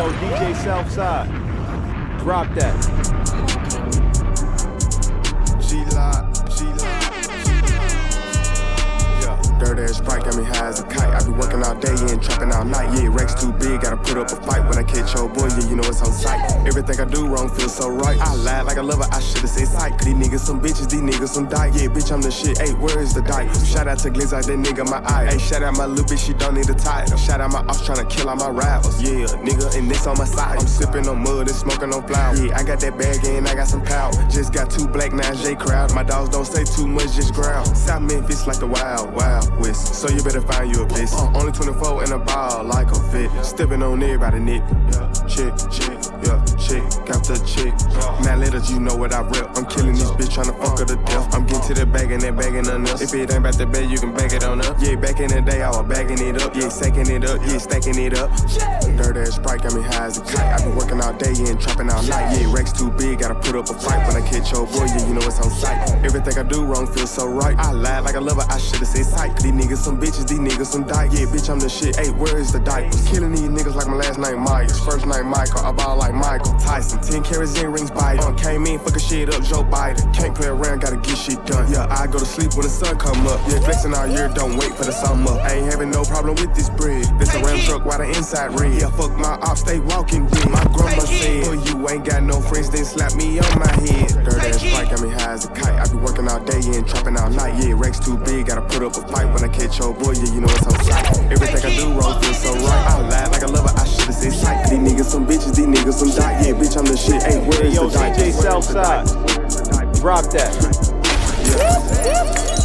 yo, DJ Southside. Drop that. Dirt ass sprite got me high as a kite. I be working all day and trapping all night. Yeah, Rex too big, gotta put up a fight. When I catch your boy, yeah, you know it's on sight. Everything I do wrong feels so right. I lied like a lover, I should've said sight. These niggas some bitches, these niggas some die. Yeah, bitch, I'm the shit. Hey, where is the die? Shout out to Glizz out that nigga my eye. Hey, shout out my little bitch, she don't need a title. Shout out my ops tryna kill all my rivals. Yeah, nigga, and this on my side. I'm sipping on mud and smoking on flour. Yeah, I got that bag and I got some power. Just got two black nines J crowd. My dogs don't say too much, just growl. South Memphis like the wild, wild So you better find you a bitch. Uh, only 24 in a ball like a fit. Stepping on everybody, Nick. Chick, chick, chick. The chick. Now letters, you know what I rep. I'm killing this bitch, tryna fuck her to death. I'm getting to the bag and bagging on us. If it ain't about the bag, you can bag it on up. Yeah, back in the day, I was bagging it up. Yeah, stacking it up. Yeah, stacking it up. Dirt ass sprite got me high as a kite. I been working all day and trapping all night. Yeah, Rex too big, gotta put up a fight. When I catch your boy, yeah, you know it's on sight. Everything I do wrong feels so right. I lied like a lover, I should've said sight. These niggas some bitches, these niggas some dyke. Yeah, bitch, I'm the shit. Hey, where is the dyke? Killing these niggas like my last name Myers. First name Michael, I ball like Michael Tyson. 10 carats in rings bite. Uh, came in, fucking shit up, Joe Biden. Can't play around, gotta get shit done. Yeah, I go to sleep when the sun come up. Yeah, flexing all year, don't wait for the summer. I ain't having no problem with this bread. This a ram truck, why the inside red? Yeah, fuck my ops, stay walking dead. My grandma said, oh, you ain't got no friends, then slap me on my head. Dirt ass fight got me high as a kite. I be working all day and trapping all night. Yeah, Rex too big, gotta put up a fight. When I catch your boy, yeah, you know it's on sight. Everything I do wrong feels so right. I lied like a lover, I should've said sight. These niggas some bitches, these niggas some die. Yeah, bitch, I'm the shit. Hey, where Hey, is yo, the dyke? DJ Southside. Drop that. A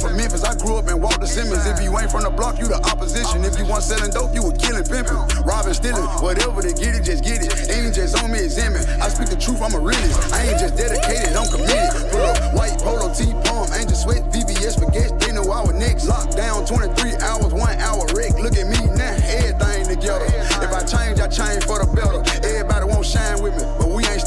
From Memphis. I grew up in Walter Simmons. If you ain't from the block, you the opposition. If you want selling dope, you a killing pimpin'. Robbing, stealing, whatever they get it, just get it. Ain't just on me, examine. I speak the truth, I'm a realist. I ain't just dedicated, I'm committed. Pull up white polo T palm, angel sweat, VBS baguette. They know I was. Locked down 23 hours, one hour wreck. Look at me now, everything together. If I change, I change for the better. Everybody won't shine with me, but we ain't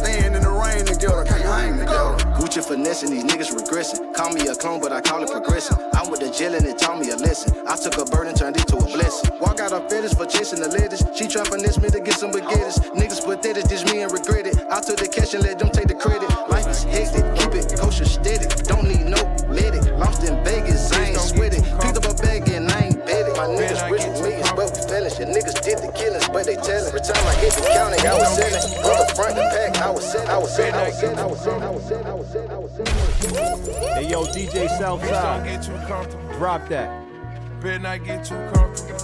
Gucci finessing, these niggas regressing. Call me a clone, but I call it progressing. I'm with the jail and it taught me a lesson. I took a burden, turned it to a blessing. Walk out of fetish for chasing the lettuce. She try finesse me to get some baguettes. Niggas pathetic, dish me and regret it. I took the cash and let them take the credit. Life is hectic, keep it kosher steady. Don't need no medic. Lost in Vegas, I ain't sweating. Picked up a bag and I ain't bet it. My niggas rich with millions, but we feelin'. Your niggas did the killings, but they tellin'. Every time I hit the county, I was selling. From the front to back, I was selling. I was selling. I was selling. I was selling. I was selling. I was selling. I was selling. Hey, yo, DJ Southside. get too comfortable. Drop that. Better not get too comfortable.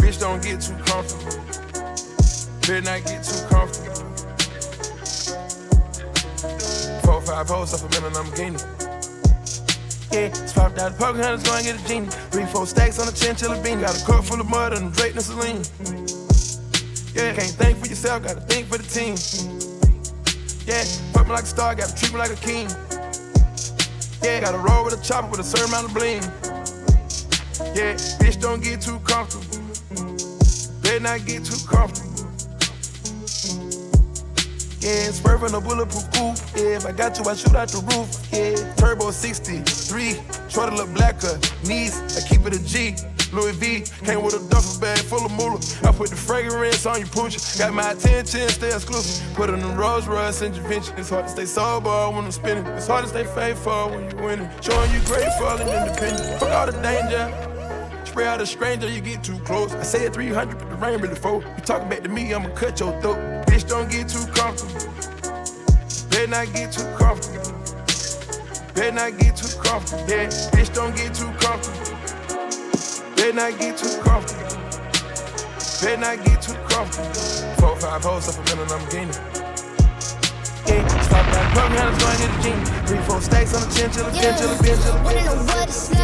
Bitch, don't get too comfortable. Better not get too comfortable. Four, five hoes off a million Lamborghini. Yeah, swapped out the poker hunters, go and get a genie. Three, four stacks on a chinchilla beanie. Got a cup full of mud and Drake and Celine. Yeah, can't think for yourself, gotta think for the team. Yeah, fuck me like a star, gotta treat me like a king. Yeah, gotta roll with a chopper with a certain amount of bling. Yeah, bitch, don't get too comfortable. Better not get too comfortable. Yeah, swerving a bulletproof coupe. Yeah, if I got you, I shoot out the roof. Yeah, turbo 63, try to look blacker. Knees, I keep it a G. Louis V came with a duffel bag full of moolah. I put the fragrance on your pooch. Got my attention, stay exclusive. Put on the Rolls Royce Javinci. It's hard to stay sober when I'm spinning. It's hard to stay faithful when you winning. Showing you grateful and independent. Fuck all the danger. Spray out a stranger, you get too close. I say it 300, but the rain really fall. You talking back to me, I'ma cut your throat. Bitch, don't get too comfortable. Better not get too comfortable. Better not get too comfortable. Yeah, bitch, don't get too comfortable. Better not get too comfortable. Better not get too comfortable. Four, five hoes up a minute, I'm gaining. Yeah, stop that pump, hands going get a genie. Three, four stacks on the chinchilla, chinchilla, chinchilla. Wanna know what it's like? Baby,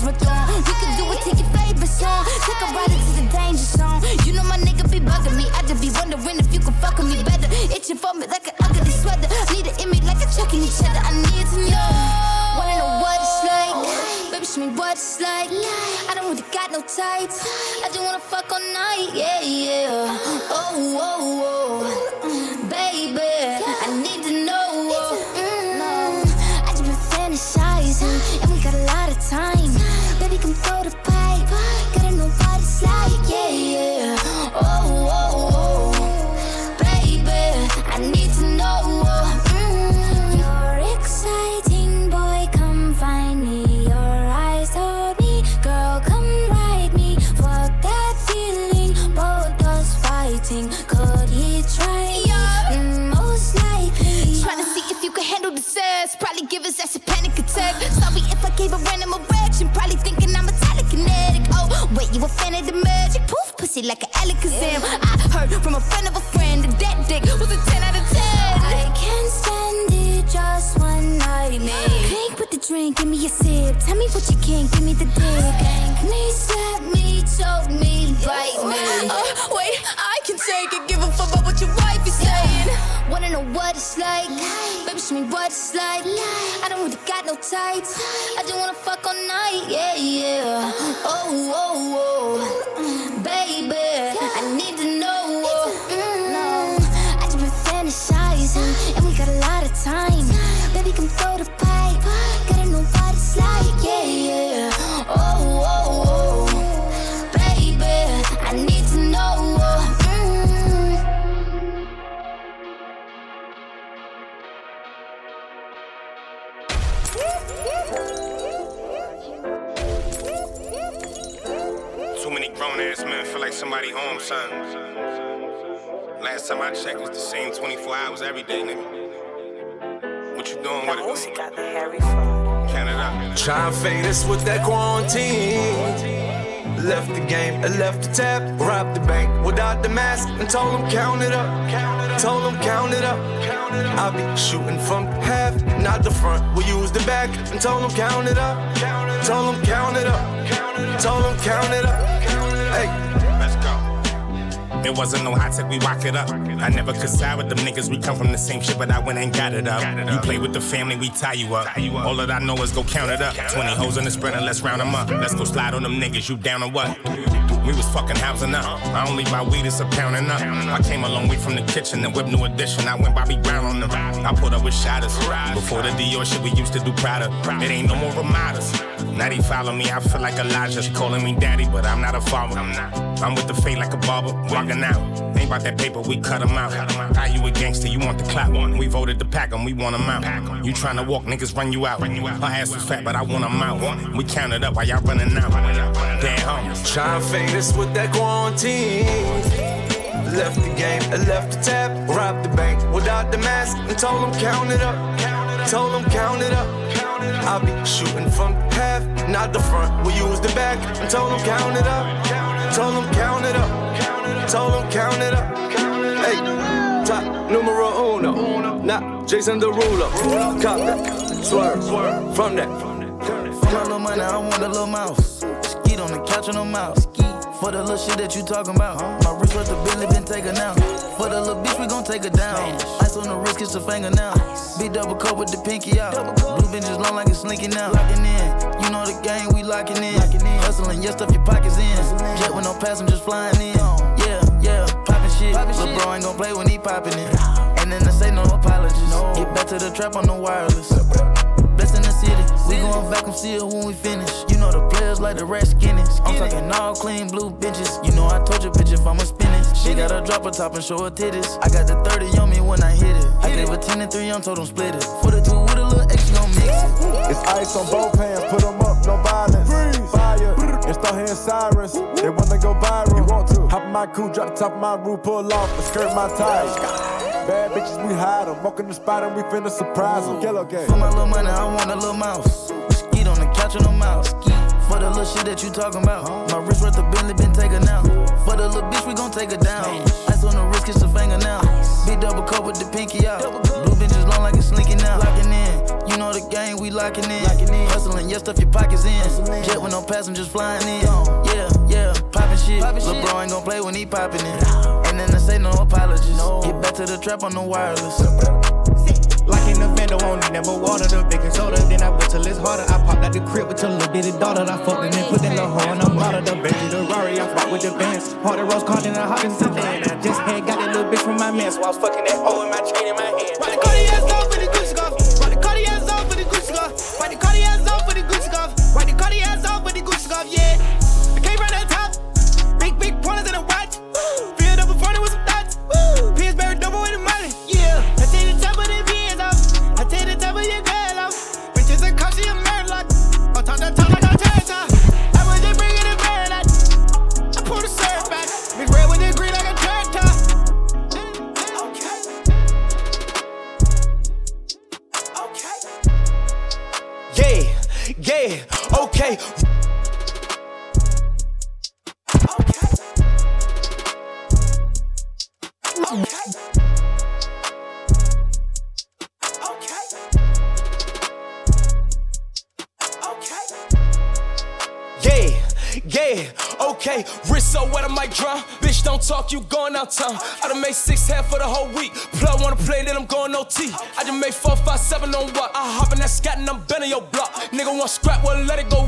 My throne. We can do it to your favorite song. Take a ride into the danger zone. You know my nigga be bugging me. I just be wondering if you can fuck with me better. Itching for me like an ugly sweater. Need an image like a chuck in each other. I need to know. Wanna know what it's like? Baby, show me what it's like. I don't really got no tights. I just wanna fuck all night. Yeah, yeah. Oh, oh, oh. Probably give his ass a panic attack. Sorry if I gave a random erection. Probably thinking I'm a telekinetic. Oh, wait, you a fan of the magic? Poof, pussy like an Alakazam. I heard from a friend of a friend that that dick was a 10 out of 10. I can't stand it, just one night, man. Drink with the drink, give me a sip. Tell me what you can, give me the dick. Thank me, slap me, choke me, bite me. Uh, wait, I can take it, give a fuck what it's like? Baby, show me what it's like. I don't really got no tights. I just wanna fuck all night, yeah, yeah. Oh, oh, oh. Baby, I need to know. Mm, I just been fantasizing, and we got a lot of time. Baby, come throw the pipe. Gotta know what it's like, yeah, yeah. Too many grown ass men feel like somebody home, son. Last time I checked, it was the same 24 hours every day, nigga. What you doing with it? música de Harry Fraud. Count it up. Try and fade us with that quarantine. Left the game, I left the tap, robbed the bank without the mask, and told them count it up. Told them count it up. I'll be shooting from half, not the front. We use the back, and told them count it up. Told them count it up. Told them count it up. Hey. Let's go. It wasn't no hot tech, we rock it up. I never could side with them niggas, we come from the same shit, but I went and got it up. You play with the family, we tie you up. All that I know is go count it up. 20 hoes in the spreader, let's round them up. Let's go slide on them niggas, you down or what? We was fucking housing up. I only buy weed, it's a pounding up. I came a long way from the kitchen and whipped new edition. I went Bobby Brown on them. I put up with shatters. Before the Dior shit, we used to do Prada. It ain't no more Ramadas. Now they follow me, I feel like Elijah. She calling me daddy, but I'm not a father. I'm not. I'm with the fate like a barber, walking out. Ain't about that paper, we cut cut 'em out. How you a gangster, you want the clap one. We voted to pack 'em, we want want 'em out. You trying to walk, niggas run you out. My ass was fat, but I want want 'em out. We counted up while y'all running out. Damn homies. Try and fade us with that quarantine. Left the game, I left the tap, robbed the bank without the mask, and told them count it up. Told them count it up. I'll be shooting from half, not the front. We use the back, and told them count it up. Told them count it up. Told them count it up. Hey, top numero uno, not Jason Derulo. Cop that, swerve from that. For my little money, I want a little mouse. Skeet on the couch and no mouse. For the little shit that you talking about. My wrist worth the Billy been taken out. For the little bitch, we gon' take her down. Ice on the wrist, kiss her finger now. Big double cup with the pinky out. Blue benches long like it's slinking out. Locking in. You know the game, we locking in. Hustling, yeah, stuff your pockets in. Jet with no passengers flying in. Yeah, yeah, poppin' shit. Lil' bro ain't gon' play when he poppin' it. And then I say no apologies. Get back to the trap on the wireless. We gon' vacuum seal when we finish. You know the players like the red skinny. I'm talking all clean blue bitches. You know I told your bitch if I'ma spin it. She got a drop her top and show her titties. I got the 30 on me when I hit it. I gave her 10 and 3 on, told them split it. For the two with a little extra, gon' mix it. It's ice on both hands, put 'em up, no violence. Fire and start hearing sirens. They wanna go viral. You want to? Hop in my coupe, drop the top of my roof, pull off, and skirt my tires. Bad bitches, we hide them. Walk in the spot and we finna surprise them. Yellow game. For my little money, I want a little mouse. Skeet on the couch on the mouse. For the little shit that you talking about. My wrist worth the Bentley been taken out. For the little bitch, we gon' take her down. Ice on the wrist, kiss the finger now. Big double cup with the pinky out. Blue benches long like it's slinking out. Locking in. You know the game, we locking in. Hustling, yeah, stuff your pockets in. Jet with no passengers flying in. Yeah, yeah, poppin' shit. Lil' bro ain't gon' play when he poppin' in. And then I say no apologies. Get back to the trap on the wireless. Like in the bando, won't never water. The baking soda, then I wait till it's harder. I popped out the crib with your little bitty daughter. I fucked and then put that little hoe on the model. The Bentley, the Rari, I fought with the Benz. Party rose card in a hot and sedan. I just had got that little bitch from my man, so I was fucking that hoe in my chain in my hand. Why the Cartier's scat and your block. Nigga want scrap, well, let it go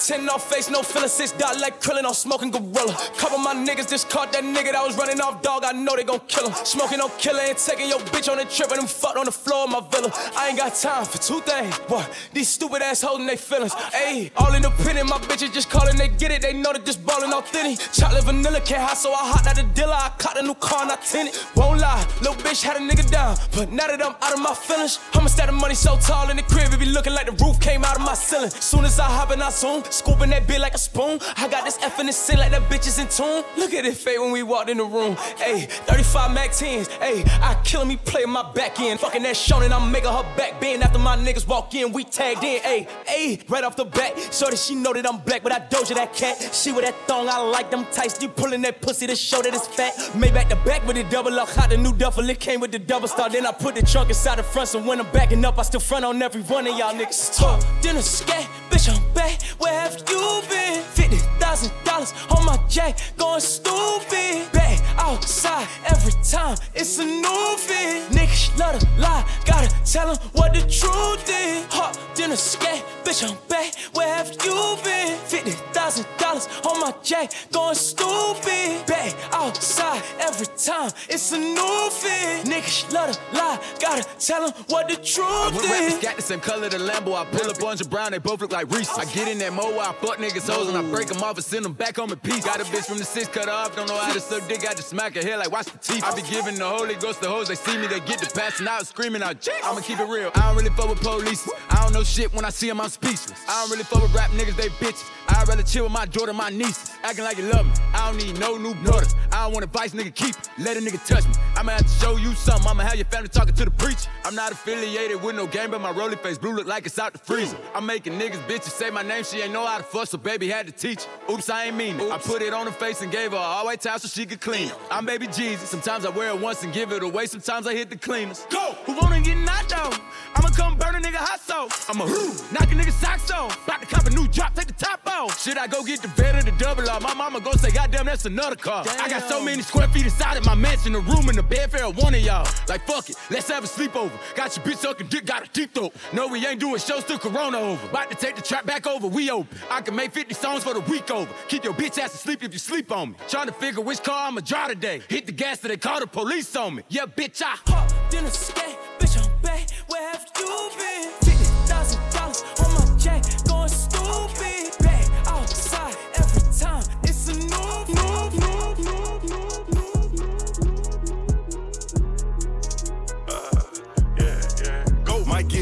10 off face, no feeling, six dot like Krillin on smoking gorilla. Couple my niggas just caught that nigga that was running off dog. I know they gon' kill him. Smoking on killer and taking your bitch on a trip and them fucked on the floor of my villa. I ain't got time for two things. What? These stupid ass holding they feelings. Ayy, all in the independent, my bitches just calling, they get it. They know that just ballin' authentic. Chocolate vanilla can't hide, so I hot out the dealer. I caught a new car and I tint it. Won't lie, little bitch had a nigga down. But now that I'm out of my feelings, I'ma stack the money so tall in the crib, it be looking like the roof came out of my ceiling. Soon as I hop in, I zoom, scooping that bit like a spoon. I got this F in the sin like that bitch is in tune. Look at it fade when we walked in the room. Ayy, 35 Mac 10s. Ayy, I kill me, play my back end. Fucking that Shonen, I'm making her back bend. After my niggas walk in, we tagged in. Ayy, ayy, right off the bat. So that she know that I'm black, but I doja that cat. She with that thong, I like them tights. You pulling that pussy to show that it's fat. Made back the back with the double up. Hot the new duffel, it came with the double star. Then I put the trunk inside the front, so when I'm backing up, I still front on every one of y'all niggas. Talk, then a scat, bitch, I'm back. Where have you been? Fifty thousand dollars on my jack, going stupid. Back outside every time, it's a new fit. Niggas love to lie, gotta tell 'em what the truth is. Hot, then a scat, bitch, I'm back. Where have you been? Fifty thousand dollars on my jack, going stupid. Back outside every time, it's a new fit. Niggas love to lie, gotta tell 'em what the truth went rappers is. got the same color, the Lambo. I pull up and brown, they both look like Reese. I get in that mo, I fuck niggas hoes, and I break them off and send them back home in peace. Got a bitch from the six cut off, don't know how to suck dick, I just smack her hair like watch the teeth. I be giving the Holy Ghost the hoes, they see me, they get the passing out, screaming out. I'ma keep it real. I don't really fuck with police. I don't know shit when I see them, I'm speechless. I don't really fuck with rap niggas, they bitches. I'd rather chill with my daughter, my niece, acting like you love me. I don't need no new brothers. I don't want advice, nigga, keep it. Let a nigga touch me. I'ma have to show you something. I'ma have your family talking to the preacher. I'm not affiliated with no game, but my rolly face blue look like it's out the freezer. I'm making niggas bitches say my name, she ain't know how to fuss, so baby had to teach her. Oops, I ain't mean it. I put it on her face and gave her a all white towel so she could clean it. I'm baby Jesus. Sometimes I wear it once and give it away. Sometimes I hit the cleaners. Go! Who wanna get knocked out? I'ma come burn a nigga hot so. I'ma knock a nigga socks off. About to cop a new drop, take the top off. Should I go get the vet or the double R? My mama go say, goddamn, that's another car. I got so many square feet inside of my mansion, a room and a bed for one of y'all. Like fuck it, let's have a sleepover. Got your bitch sucking dick, got a deep throat. No, we ain't doing shows till Corona over. About to take the trap back over, we open. I can make 50 songs for the week over. Keep your bitch ass asleep if you sleep on me. Trying to figure which car I'ma drive today. Hit the gas till they call the police on me. Yeah, bitch, I Hop, then a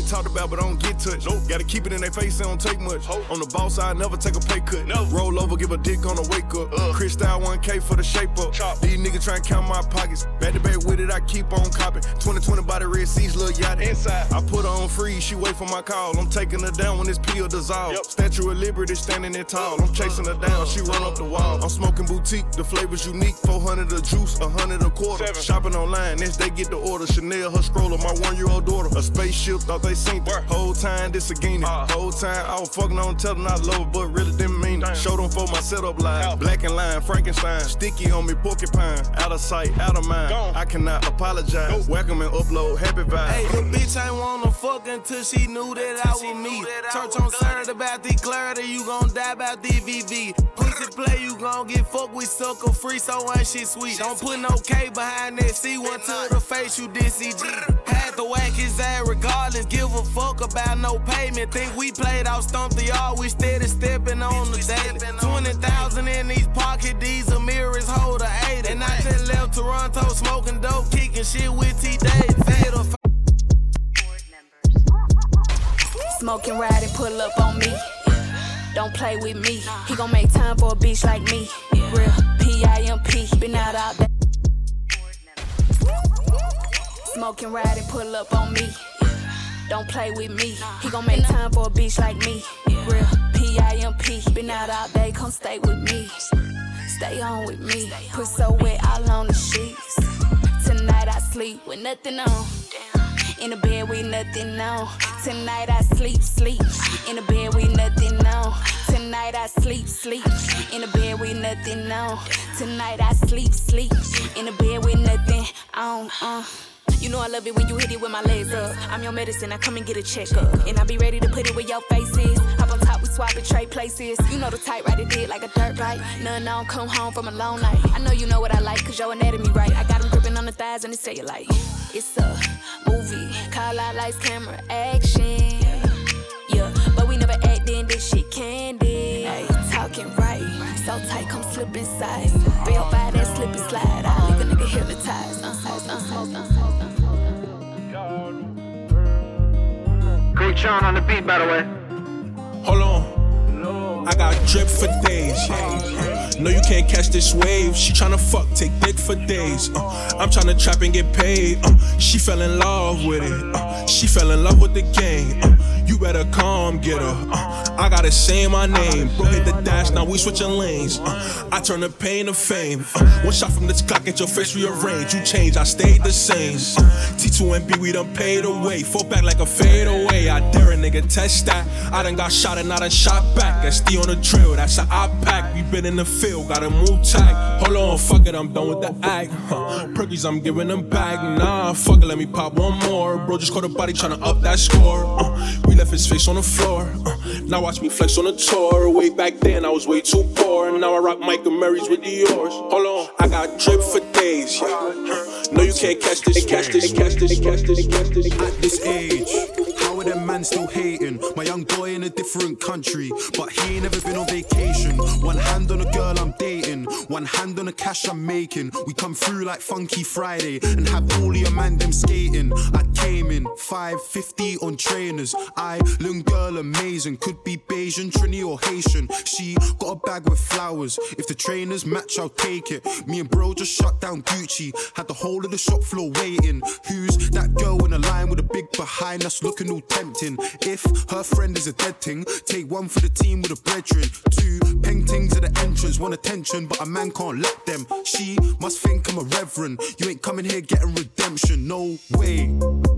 get talked about, but I don't get touched. Nope. Gotta keep it in their face, they don't take much. Ho. On the boss side, never take a pay cut. No. Roll over, give a dick on the wake up. Uh. Chris style 1K for the shape up. Chop. These niggas try and count my pockets. Back to back with it, I keep on copping. 2020 by the Red Seas, little yacht. Inside. I put her on freeze, she wait for my call. I'm taking her down when this pill dissolve. Yep. Statue of Liberty standing there tall. I'm chasing her down, she run up the wall. I'm smoking boutique, the flavor's unique. 400 a juice, 100 a quarter. Seven. Shopping online, next they get the order. Chanel, her stroller, my one year old daughter. A spaceship, thought they seen it. Whole time, this a guinea. Uh. Whole time, I was fucking on, telling I love her, but really didn't mean it. Show them for my setup line. Black and line, Frankenstein. Sticky on me, porcupine. Out of sight, out of mind. Gone. I cannot apologize. Nope. Welcome and upload, happy vibe. Hey, the bitch ain't wanna fuck until she knew that I was me. Church on Saturday about the clarity, you gon' die about the VV. Pussy play, you gon' get fucked with sucker free, so ain't shit sweet. Don't put no K behind that C, one to the face, you did CG. To whack his ass regardless, give a fuck about no payment. Think we played out stump the yard, we steady stepping on the daily. 20,000 in these pocket, these mirrors, hold a 80. And I just left Toronto smoking dope, kicking shit with T Dave. Smoking, ride and pull up on me. Don't play with me. He gon' make time for a bitch like me. Real P-I-M-P. Been out all day. Smoking, ride and pull up on me. Don't play with me. He gon' make time for a bitch like me. Real P-I-M-P. Been out all day, come stay with me. Stay on with me. Put so wet all on the sheets. Tonight I sleep with nothing on. In the bed with nothing on. Tonight I sleep, sleep. In the bed with nothing on. Tonight I sleep, sleep. In the bed with nothing on. Tonight I sleep, sleep. In the bed with nothing on. Uh. You know I love it when you hit it with my legs up. I'm your medicine, I come and get a checkup. And I be ready to put it where your face is. Hop on top, we swap it, trade places. You know the type, ride it like a dirt bike. None on, come home from a long night. I know you know what I like, cause your anatomy right. I got them gripping on the thighs and it like it's a movie. Call out lights, camera, action. Yeah, but we never act in this shit candy. Talking right, so tight, come slip inside. Real fire that slip and slide. I leave a nigga hypnotized. Uh, uh, uh, uh. Great Sean on the beat, by the way. Hold on. I got drip for days. No, you can't catch this wave. She tryna fuck, take dick for days. Uh, I'm tryna trap and get paid. Uh, she fell in love with it. Uh, she fell in love with the game. Uh, you better come get her. Uh, I gotta say my name. Bro, hit the dash, now we switching lanes. Uh, I turn the pain to fame. One shot from this clock, get your face rearranged. You change, I stayed the same. Uh, T2 and B, we done paid away. Fall back like a fade away. I dare a nigga test that. I done got shot and I done shot back. On the trail, that's an I pack. We been in the field, gotta move tight. Hold on, fuck it, I'm done with the act. Huh. Perkies, I'm giving them back. Nah, fuck it, let me pop one more. Bro, just caught a body tryna up that score. Uh, we left his face on the floor. Uh, now watch me flex on the tour. Way back then, I was way too poor. Now I rock Michael Murray's with the yours. Hold on, I got drip for days. Yeah. No, you can't catch this, catch this, catch this, catch this, catch this. At this age, how them man still hating? My young boy in a different country, but he ain't never been on vacation. One hand on a girl I'm dating, one hand on the cash I'm making. We come through like Funky Friday and have all your man them skating. I came in 550 on trainers. I, little girl, amazing. Could be Bajan, Trini, or Haitian. She got a bag with flowers. If the trainers match, I'll take it. Me and bro just shut down Gucci. Had the whole of the shop floor waiting. Who's that girl in a line with a big behind us looking all tempting? If her friend is a dead thing, take one for the team with a brethren. Two paintings at the entrance, want attention, but a man can't let them. She must think I'm a reverend. You ain't coming here getting redemption, no way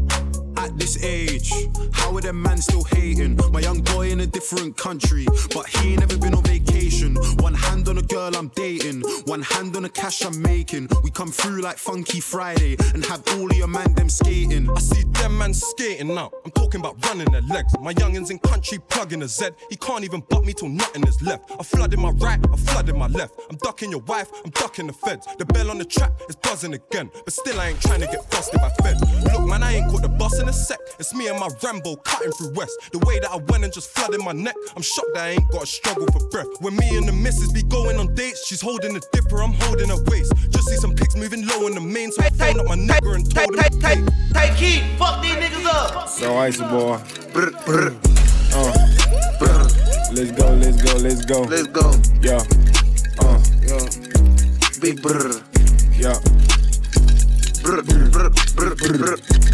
this age. How are them man still hating? My young boy in a different country, but he ain't never been on vacation. One hand on a girl I'm dating, one hand on the cash I'm making. We come through like Funky Friday and have all your man them skating. I see them man skating now. I'm talking about running their legs. My youngins in country plugging a Z. He can't even butt me till nothing is left. I flooded my right, I flooded my left. I'm ducking your wife, I'm ducking the feds. The bell on the trap is buzzing again, but still I ain't trying to get busted by feds. Look, man, I ain't caught the bus in the sec. It's me and my Rambo cutting through West. The way that I went and just flooded my neck. I'm shocked that I ain't got a struggle for breath. When me and the missus be going on dates, she's holding a dipper, I'm holding her waist. Just see some pics moving low in the main, so I phoned up my nigga and told him to pay. Hey, Keith, fuck these niggas up. So icy boy. Uh. Let's go, let's go, let's go. Let's go. Yeah. Uh. Yeah. Big brr. Yeah. Brr, brr, brr, brr, brr.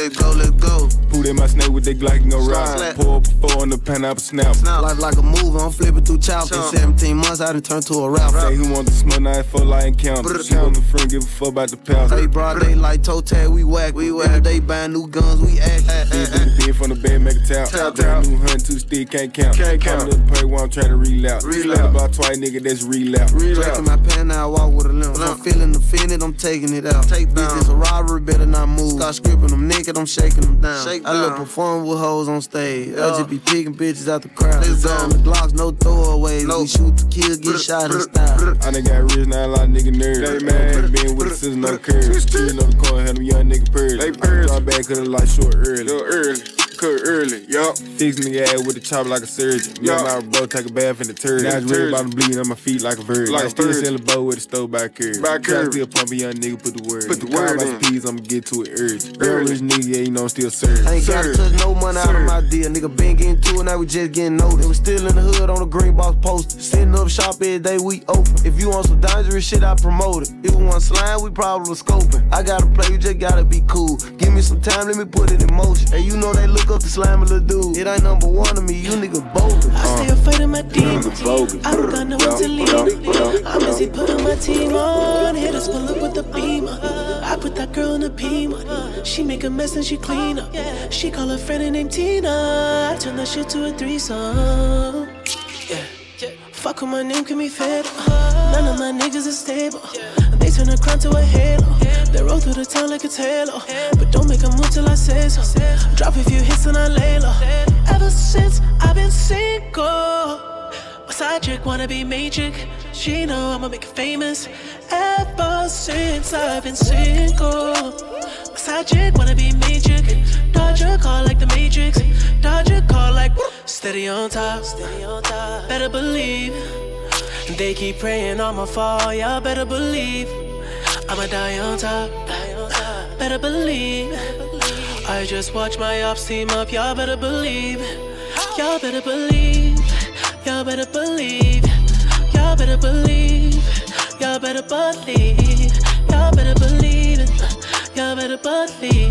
Let's go, let's go. Put in my snake with that Glock and go Slap. ride. Pour up a four on the pineapple snap. Life like a movie, I'm flipping through chapters. In 17 months, I done turned to a rapper. Say who want the smoke knife for lion count. She want the friend, give a fuck about the pound. Hey, broad they like toe tag, we whack. We whack. They buying new guns, we act. Big big big from the bed, make a tap. Tap, Brand new hunt, two stick, can't count. Can't Count count. up the pay while I'm trying to relapse. Relapse. About twice, nigga, that's relapse. Drinking my pen, now I walk with a limp. I'm feeling offended, I'm taking it out. Take down. Bitch, it's a robbery, better not move. Start scripting them naked, I'm shaking them down. Shake I look performing with hoes on stage. I just be picking bitches out the crowd. Let's go. The Glocks, no throwaways. We shoot to kill, get shot in style. I done got rich, now a lot of nigga nerds. Hey, man, been with the scissors, no curves. Shooting up the corner, had them young nigga purrs. They purrs. Drop back, cause the light short early. Short early. Cut early, yup. Fix nigga ass with the chop like a surgeon. Yup. My bro take a bath in the turd. Now it's real about bleeding on my feet like a virgin. Like I a still virgin. sell a bow with a stove by curve. By Try curve. still pump a young nigga, put the word. Put the word my in. peas, I'ma get to it urgent. Early. Real rich nigga, yeah, you know I'm still served. I ain't gotta touch no money out of my deal. Nigga been getting to it, now we just getting noticed. We still in the hood on the green box poster. Sitting up shop every day, we open. If you want some dangerous shit, I promote it. If we want slime, we probably scoping. I gotta play, you just gotta be cool. Give me some time, let me put it in motion. And you know they look up to slime little dude. It ain't number one to me, you niggas bogus. I stay afraid of my demons. bogus. I don't got no one to lead. I'm busy putting my team on. Hitters pull up with the beamer. I put that girl in a beamer. She make a mess and she clean up. She call her friend and named Tina. I turn that shit to a threesome. Yeah. Fuck with my name, can be fed. None of my niggas is stable. Turn a crown to a halo. They roll through the town like it's halo. But don't make a move till I say so. Drop a few hits and I lay low. Ever since I've been single. Side chick wanna be magic. She know I'ma make it famous. Ever since I've been single. Side chick wanna be magic. Dodge a call like the Matrix. Dodge a call like steady on top. Steady on top. Better believe. They keep praying I'ma fall. Y'all better believe. I'ma die on top. Better believe. I just watch my ops team up. Y'all better believe. Y'all better believe. Y'all better believe. Y'all better believe. Y'all better believe. Y'all better believe. Y'all better believe.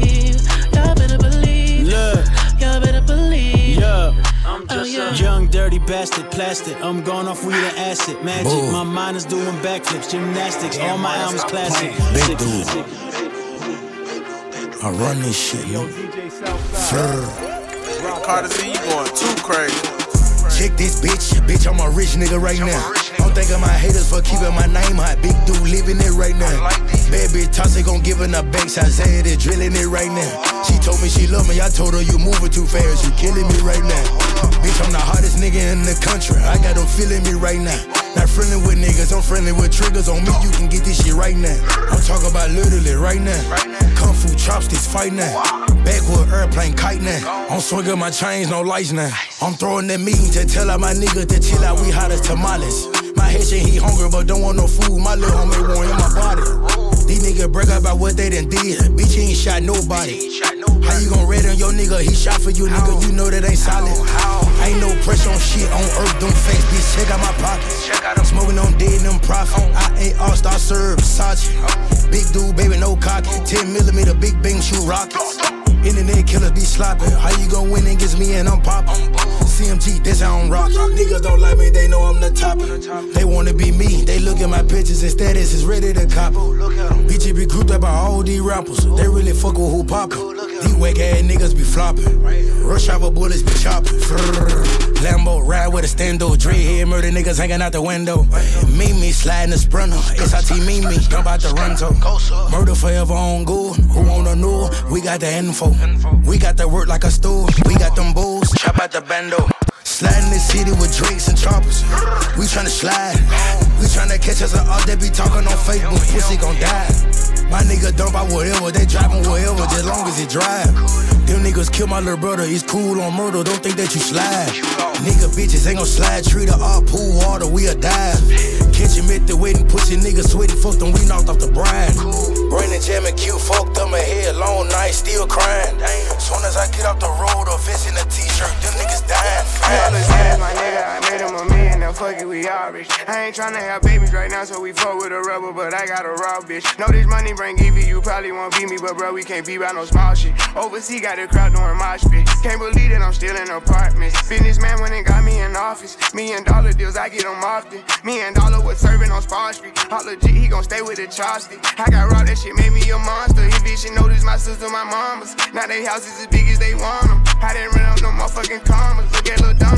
Bastard, plastic. I'm going off weed and acid. Magic. Boom. My mind is doing backflips, gymnastics. All my albums classic. Big dude. I run this shit, yo. Carter Z, you going too crazy. Check this bitch, bitch, I'm a rich nigga right now. Don't think of my haters for keeping my name hot. Big dude living it right now. Bad bitch toss it gon' give her the banks. I said it, drilling it right now. She told me she love me, I told her you moving too fast. You killing me right now. Bitch, I'm the hottest nigga in the country. I got them feeling me right now. Not friendly with niggas, I'm friendly with triggers. On me, you can get this shit right now. I'm talking about literally right now. Kung fu chopsticks fight now. Backwood airplane kite now. I'm swinging my chains, no lights now. I'm throwing that meeting to tell all my niggas to chill out. We hot as tamales. My head shit, he hungry, but don't want no food. My little homie want in my body. These niggas up about what they done did. Bitch, he ain't shot nobody. How you gon' red on your nigga? He shot for you, nigga. You know that ain't solid. Ain't no pressure on shit on earth. Them face, bitch. Check out my pockets. Smoking on dead, them profit. I ain't all star serve, Versace. Big dude, baby, no cock. 10 millimeter, big bang, shoot rockets. Internet killers be slopping. How you gon' win against me and I'm poppin'? CMG, that's how I'm rockin'. Niggas don't like me, they know I'm the top. They wanna be me, they look at my pictures and status is ready to cop. Bitches be grouped up by all these rappers. They really fuck with who poppin'. These whack ass niggas be flopping. Rush hour bullets be chopping. Lambo ride with a stando. Dreadhead murder niggas hanging out the window. Me, me sliding the sprinter. SIT me. Jump out the rental. Murder forever on good. Who wanna know? We got the info. We got the work like a stool. We got them bulls. Chop out the bando. Sliding the city with drakes and choppers. We tryna slide. We tryna catch us all they be talking on Facebook. Pussy gon' die. My nigga dump out whatever, they driving wherever, just long as it drive. Them niggas kill my little brother, it's cool on murder, don't think that you slide. Nigga bitches ain't gon' slide, treat her all pool water, we a dive. Catch him at the wedding, pussy nigga sweating, fuck them, we knocked off the bride. Brandon Jam and Q fucked them head, long night, still crying. Soon as I get off the road, a vest in a t-shirt, them niggas dying. Fast. my nigga, I made him a million, now fuck it, we all rich. I ain't tryna have babies right now, so we fuck with a rubber, but I got a raw bitch. Know this money bring Evie, you probably won't beat me, but bro, we can't be by no small shit. Overseas got the crowd doing mosh pit. Can't believe that I'm still in apartments. Businessman went and got me in office. Me and dollar deals, I get them often. Me and dollar was serving on Spar Street. All legit, he gon' stay with the chopstick. I got raw, that shit made me a monster. He bitch should notice my sister, my mama's. Now they houses as big as they want them. I didn't run out no motherfucking commas. Look at little.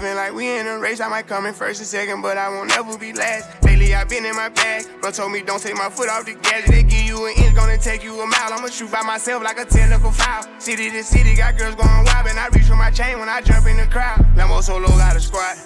Living like we in a race, I might come in first and second, but I won't ever be last. Lately, I've been in my bag. Bro told me don't take my foot off the gas. They give you an inch, gonna take you a mile. I'ma shoot by myself like a technical foul. City to city, got girls going wild, and I reach for my chain when I jump in the crowd. Lambo solo got a squad.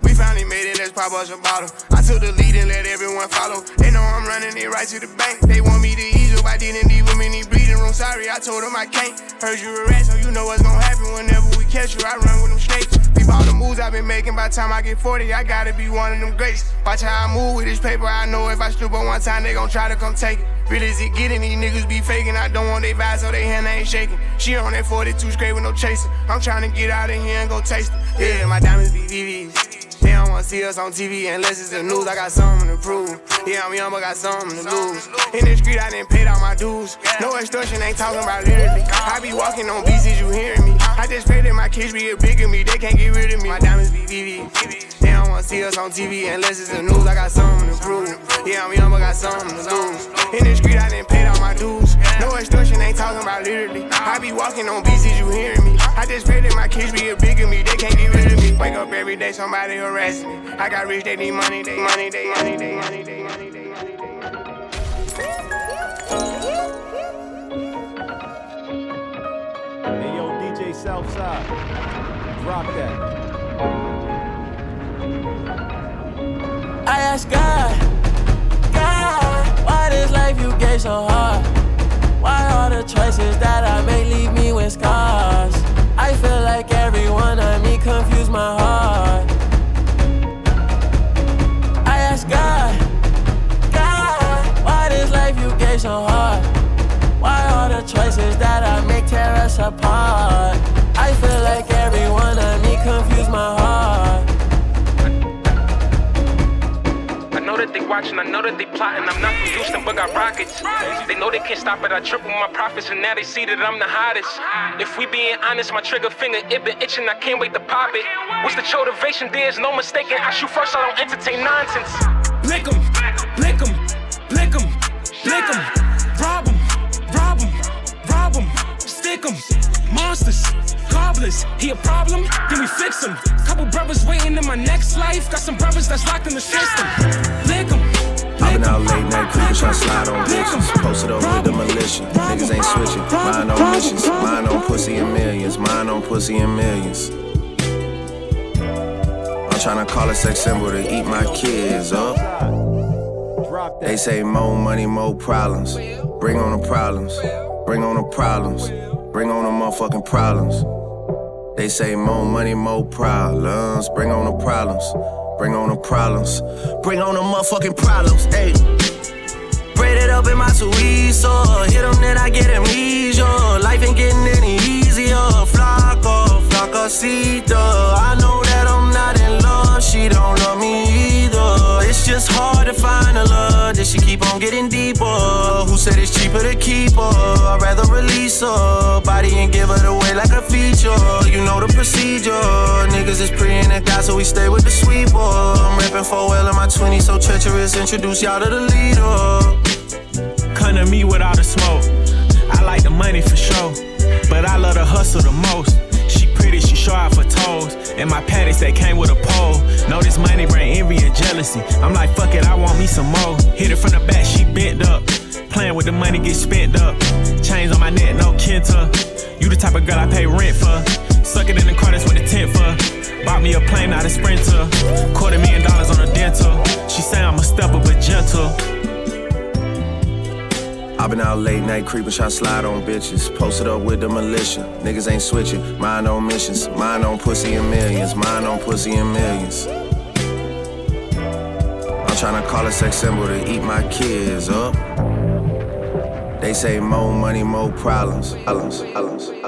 We finally made it, let's pop us a bottle. I took the lead and let everyone follow. They know I'm running it right to the bank. They want me to ease up, I didn't leave in the bleeding room. Sorry, I told them I can't. Heard you a rat, so you know what's gonna happen whenever we catch you. I run with them snakes. Peep all the moves I've been making. By time I get 40, I gotta be one of them greats. Watch how I move with this paper. I know if I slip on one time, they gon' try to come take it. Real as it getting, these niggas be faking. I don't want they vibes, so they hand ain't shaking. She on that 42 straight with no chasing. I'm trying to get out of here and go taste it. Yeah, my diamonds be VVs. They don't wanna see us on TV unless it's the news. I got something to prove. Yeah, I'm young, but got something to lose. In the street, I didn't pay all my dues. No extortion, ain't talking about literally. I be walking on BCs, you hearing me? I just pray that my kids be a bigger me. They can't get rid of me. My diamonds be VV. They don't wanna see us on TV unless it's the news. I got something to prove. Yeah, I'm young, but got something to lose. In the street, I didn't pay all my dues. No extortion, ain't talking about literally. I be walking on BCs, you hearing me? I just pray that my kids be a bigger me. They can't get rid of me. Wake up every day, somebody harassing me. I got rich, they need money, they money, they money, they money, they money, Drop that. I ask God, God, why this life you gave so hard? Why all the choices that I make leave me with scars? I feel like everyone of me confused my heart. Watching, I know that they plotting. I'm not from Houston, but got rockets. They know they can't stop it. I triple my profits, and now they see that I'm the hottest. If we being honest, my trigger finger it been itching. I can't wait to pop it. What's the motivation? There's no mistaking. I shoot first, I don't entertain nonsense. Blick 'em, blick 'em, blick 'em, blick 'em, He a problem? Then we fix him. Couple brothers waiting in my next life. Got some brothers that's locked in the system. Blick 'em. I've been out late night creeping, trying to slide on bitches. Posted up with the militia. Niggas ain't switching. Mine on missions. Mine on pussy and millions. Mine on pussy and millions. I'm trying to call a sex symbol to eat my kids up. They say more money, more problems. Bring on the problems. Bring on the problems. Bring on the motherfucking problems. They say more money, more problems. Bring on the problems. Bring on the problems. Bring on the motherfucking problems. Hey. Braid it up in my Suizo. Hit them, then I get amnesia. Life ain't getting any easier. Flaco, flacosito. I know that I'm not in love. She don't love me either. It's just hard to find a love that she keep on getting deeper. Who said it's cheaper to keep her? I'd rather release her body and give it away like a You know the procedure. Niggas is preying at God, so we stay with the sweeper. I'm repping for well in my 20s, so treacherous. Introduce y'all to the leader. Come to me without the smoke. I like the money for sure, but I love the hustle the most. She pretty, she show out for toes. And my patties that came with a pole. Know this money bring envy and jealousy. I'm like, fuck it, I want me some more. Hit it from the back, she bent up. Playing with the money, get spent up. Chains on my neck, no Kenta. You the type of girl I pay rent for. Suck it in the car, that's the tent for. Bought me a plane, not a sprinter. Quarter million dollars on a dental. She say I'm a stepper, but gentle. I've been out late night creeping, shot slide on bitches. Posted up with the militia. Niggas ain't switching. Mind on missions. Mind on pussy and millions. Mind on pussy and millions. I'm tryna call a sex symbol to eat my kids up. They say more money, more problems. Problems, problems.